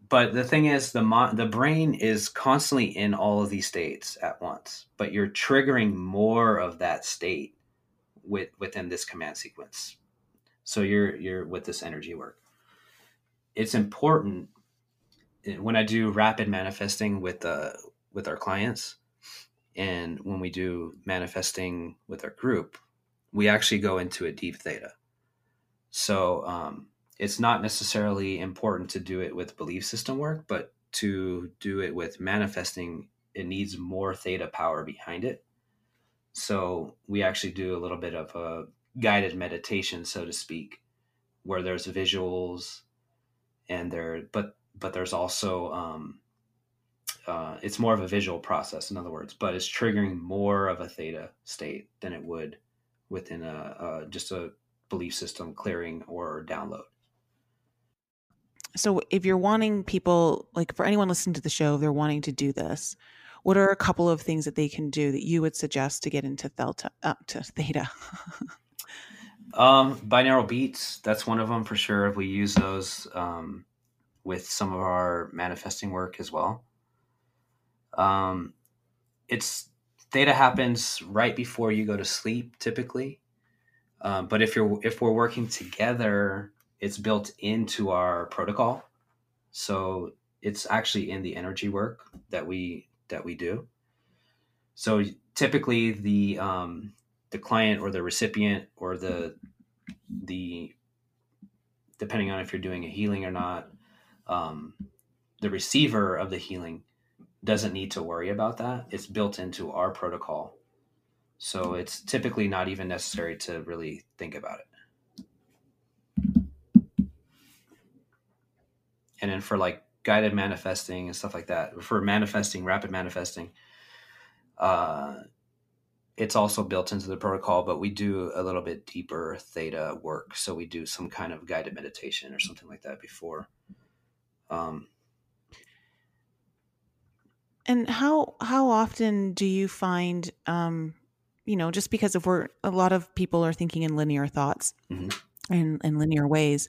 but the thing is the mo- the brain is constantly in all of these states at once but you're triggering more of that state with within this command sequence. So you're you're with this energy work. It's important eh, when i do rapid manifesting with uh with our clients and when we do manifesting with our group we actually go into a deep theta. So um it's not necessarily important to do it with belief system work, but to do it with manifesting, it needs more theta power behind it. So we actually do a little bit of a guided meditation, so to speak, where there's visuals and there, but but there's also um, uh, it's more of a visual process, in other words, but it's triggering more of a theta state than it would within a, a just a belief system clearing or download so if you're wanting people like for anyone listening to the show they're wanting to do this what are a couple of things that they can do that you would suggest to get into theta uh, to theta? Um binaural beats that's one of them for sure. We use those um, with some of our manifesting work as well. Um it's theta happens right before you go to sleep typically. Um, but if you're if we're working together it's built into our protocol. So it's actually in the energy work that we that we do. So typically the um, the client or the recipient or the the depending on if you're doing a healing or not, um, the receiver of the healing doesn't need to worry about that. It's built into our protocol. So it's typically not even necessary to really think about it. And then for like guided manifesting and stuff like that for manifesting rapid manifesting uh it's also built into the protocol but we do a little bit deeper theta work so we do some kind of guided meditation or something like that before um and how how often do you find um you know just because if we're a lot of people are thinking in linear thoughts mm-hmm. and in linear ways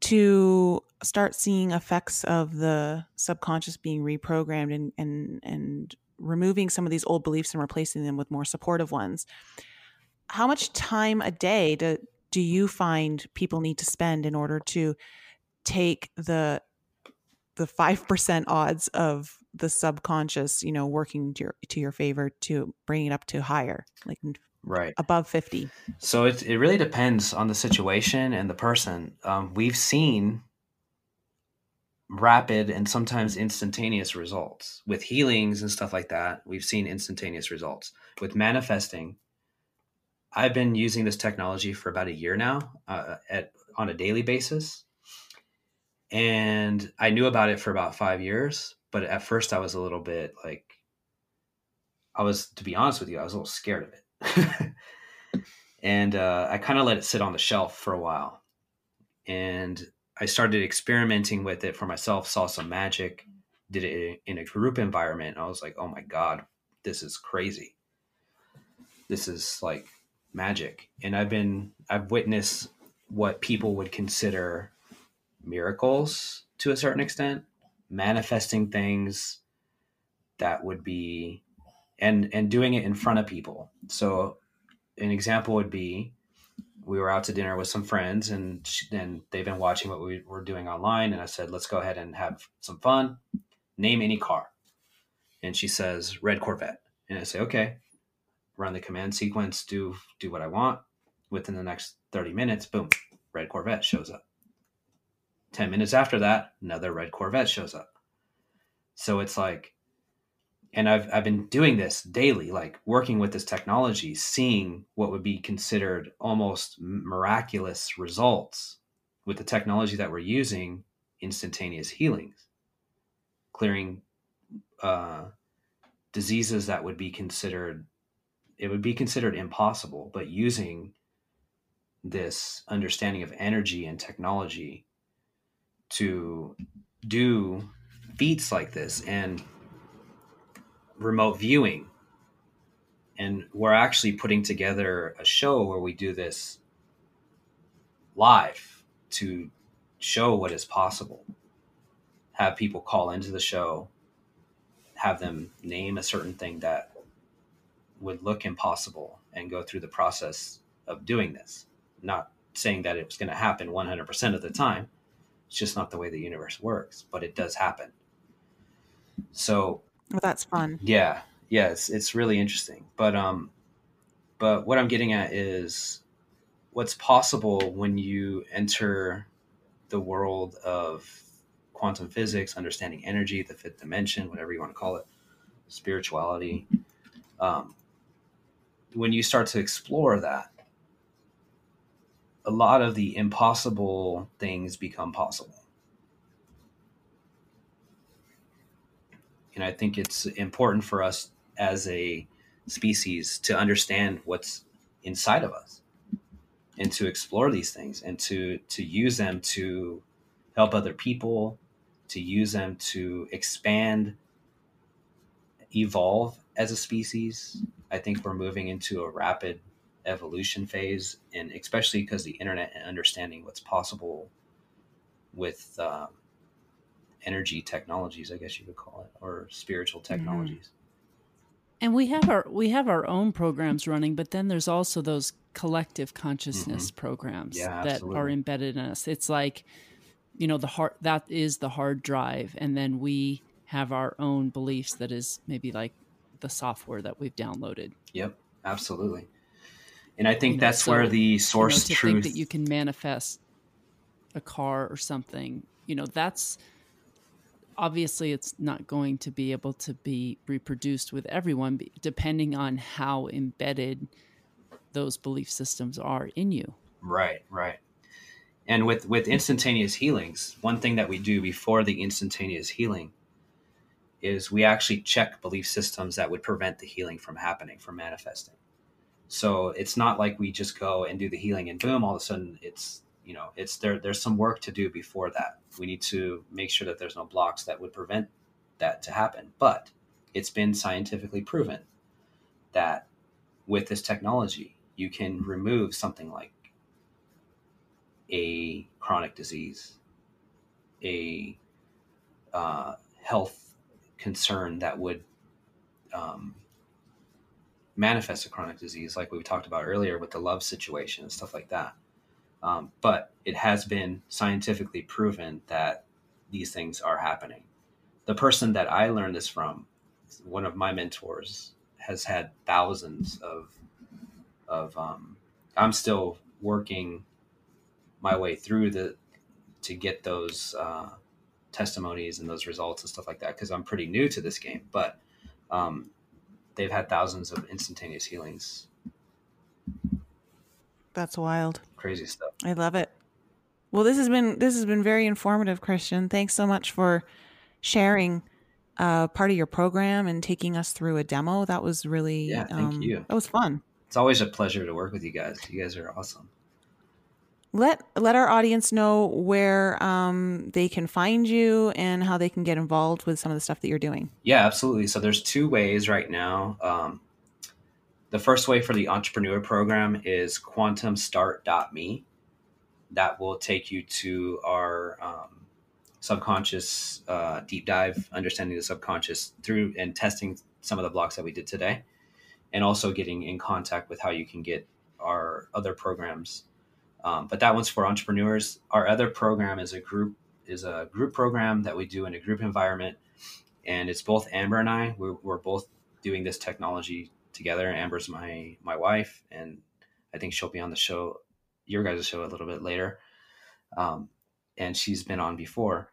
to start seeing effects of the subconscious being reprogrammed and and and removing some of these old beliefs and replacing them with more supportive ones. How much time a day do do you find people need to spend in order to take the the 5% odds of the subconscious you know working to your to your favor to bring it up to higher like right. above 50 so it, it really depends on the situation and the person. Um, we've seen rapid and sometimes instantaneous results. With healings and stuff like that we've seen instantaneous results. With manifesting i've been using this technology for about a year now uh, at on a daily basis. And i knew about it for about five years but at first i was a little bit like i was to be honest with you i was a little scared of it and uh, I kind of let it sit on the shelf for a while. and I started experimenting with it for myself, saw some magic, did it in a group environment. I was like, oh my God, this is crazy. This is like magic. And I've been, I've witnessed what people would consider miracles to a certain extent, manifesting things that would be, and, and doing it in front of people. So an example would be we were out to dinner with some friends and then they've been watching what we were doing online and i said let's go ahead and have some fun. Name any car. And she says red corvette. And i say okay. Run the command sequence do do what i want. Within the next 30 minutes boom red corvette shows up. 10 minutes after that another red corvette shows up. So it's like and I've I've been doing this daily, like working with this technology, seeing what would be considered almost miraculous results with the technology that we're using, instantaneous healings, clearing uh, diseases that would be considered it would be considered impossible, but using this understanding of energy and technology to do feats like this and remote viewing. And we're actually putting together a show where we do this live to show what is possible. Have people call into the show, have them name a certain thing that would look impossible and go through the process of doing this. Not saying that it was going to happen 100% of the time. It's just not the way the universe works, but it does happen. So well, that's fun. Yeah, yeah, it's it's really interesting. But um, but what I'm getting at is what's possible when you enter the world of quantum physics, understanding energy, the fifth dimension, whatever you want to call it, spirituality. Um, when you start to explore that, a lot of the impossible things become possible. And I think it's important for us as a species to understand what's inside of us and to explore these things and to to use them to help other people to use them to expand evolve as a species. I think we're moving into a rapid evolution phase and especially because the internet and understanding what's possible with um, energy technologies, I guess you could call it, or spiritual mm-hmm. technologies. And we have our we have our own programs running, but then there's also those collective consciousness mm-hmm. programs yeah, that are embedded in us. It's like, you know, the heart that is the hard drive, and then we have our own beliefs that is maybe like the software that we've downloaded. Yep, absolutely. And I think you know, that's so, where the source you know, to truth think that you can manifest a car or something. You know, that's obviously it's not going to be able to be reproduced with everyone depending on how embedded those belief systems are in you. Right right. And with with instantaneous healings one thing that we do before the instantaneous healing is we actually check belief systems that would prevent the healing from happening from manifesting. So it's not like we just go and do the healing and boom all of a sudden it's you know it's there there's some work to do before that. We need to make sure that there's no blocks that would prevent that to happen. But it's been scientifically proven that with this technology you can remove something like a chronic disease a uh, health concern that would um, manifest a chronic disease like we talked about earlier with the love situation and stuff like that um, but it has been scientifically proven that these things are happening. The person that I learned this from, one of my mentors, has had thousands of of. Um, I'm still working my way through the to get those uh, testimonies and those results and stuff like that because I'm pretty new to this game. But um, they've had thousands of instantaneous healings that's wild. Crazy stuff. I love it. Well, this has been this has been very informative, Christian. Thanks so much for sharing uh, part of your program and taking us through a demo. That was really yeah, thank um, you. That was fun. It's always a pleasure to work with you guys. You guys are awesome. let let our audience know where um, they can find you and how they can get involved with some of the stuff that you're doing. Yeah, absolutely. So there's two ways right now. Um, the first way for the entrepreneur program is quantumstart.me. That will take you to our um, subconscious uh, deep dive, understanding the subconscious through and testing some of the blocks that we did today, and also getting in contact with how you can get our other programs um, but that one's for entrepreneurs. Our other program is a group is a group program that we do in a group environment, and it's both Amber and I. We're, we're both doing this technology together. Amber's my my wife, and I think she'll be on the show, your guys' show, a little bit later. Um, and she's been on before.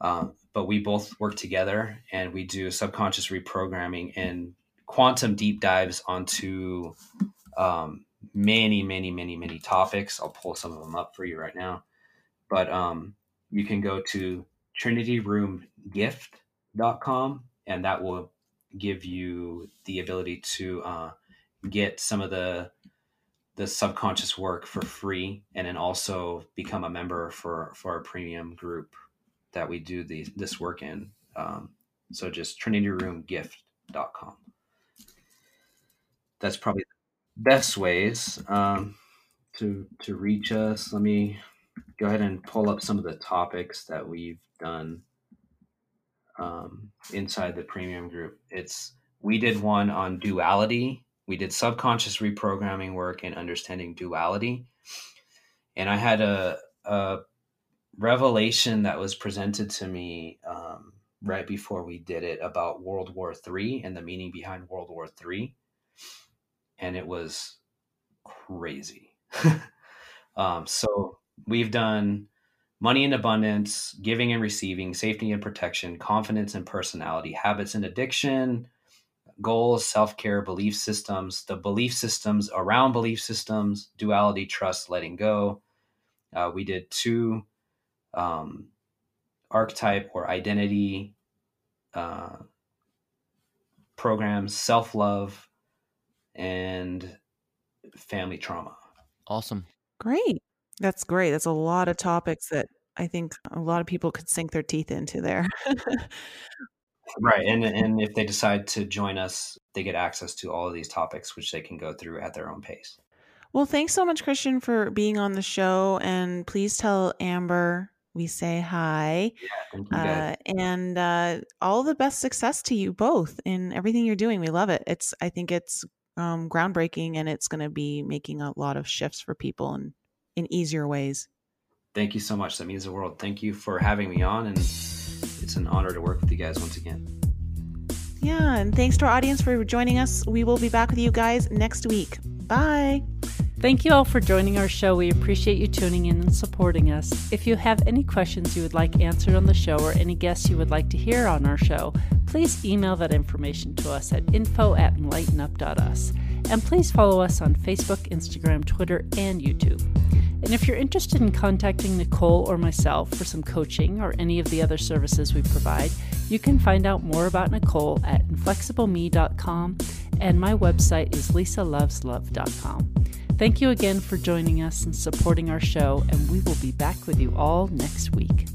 Um, but we both work together and we do subconscious reprogramming and quantum deep dives onto um, many, many, many, many topics. I'll pull some of them up for you right now. But um, you can go to trinityroomgift.com and that will give you the ability to uh, get some of the the subconscious work for free and then also become a member for for our premium group that we do the, this work in. Um, so just trinityroomgift.com that's probably the best ways um, to to reach us. Let me go ahead and pull up some of the topics that we've done um, inside the premium group. It's we did one on duality. We did subconscious reprogramming work and understanding duality, and I had a, a revelation that was presented to me um, right before we did it about World War III and the meaning behind World War III. and it was crazy. um, so we've done money and abundance, giving and receiving, safety and protection, confidence and personality, habits and addiction, goals, self care, belief systems, the belief systems around belief systems, duality, trust, letting go. Uh, we did two um, archetype or identity uh, programs, self love, and family trauma. Awesome. Great. That's great. That's a lot of topics that I think a lot of people could sink their teeth into there. right. And and if they decide to join us, they get access to all of these topics which they can go through at their own pace. Well, thanks so much Christian for being on the show and please tell Amber we say hi. Yeah, uh, and uh, all the best success to you both in everything you're doing. We love it. It's I think it's um, groundbreaking and it's going to be making a lot of shifts for people and in easier ways. Thank you so much. That means the world. Thank you for having me on, and it's an honor to work with you guys once again. Yeah, and thanks to our audience for joining us. We will be back with you guys next week. Bye. Thank you all for joining our show. We appreciate you tuning in and supporting us. If you have any questions you would like answered on the show or any guests you would like to hear on our show, please email that information to us at info at enlightenup.us. And please follow us on Facebook, Instagram, Twitter, and YouTube. And if you're interested in contacting Nicole or myself for some coaching or any of the other services we provide, you can find out more about Nicole at inflexibleme.com and my website is lisaloveslove.com. Thank you again for joining us and supporting our show, and we will be back with you all next week.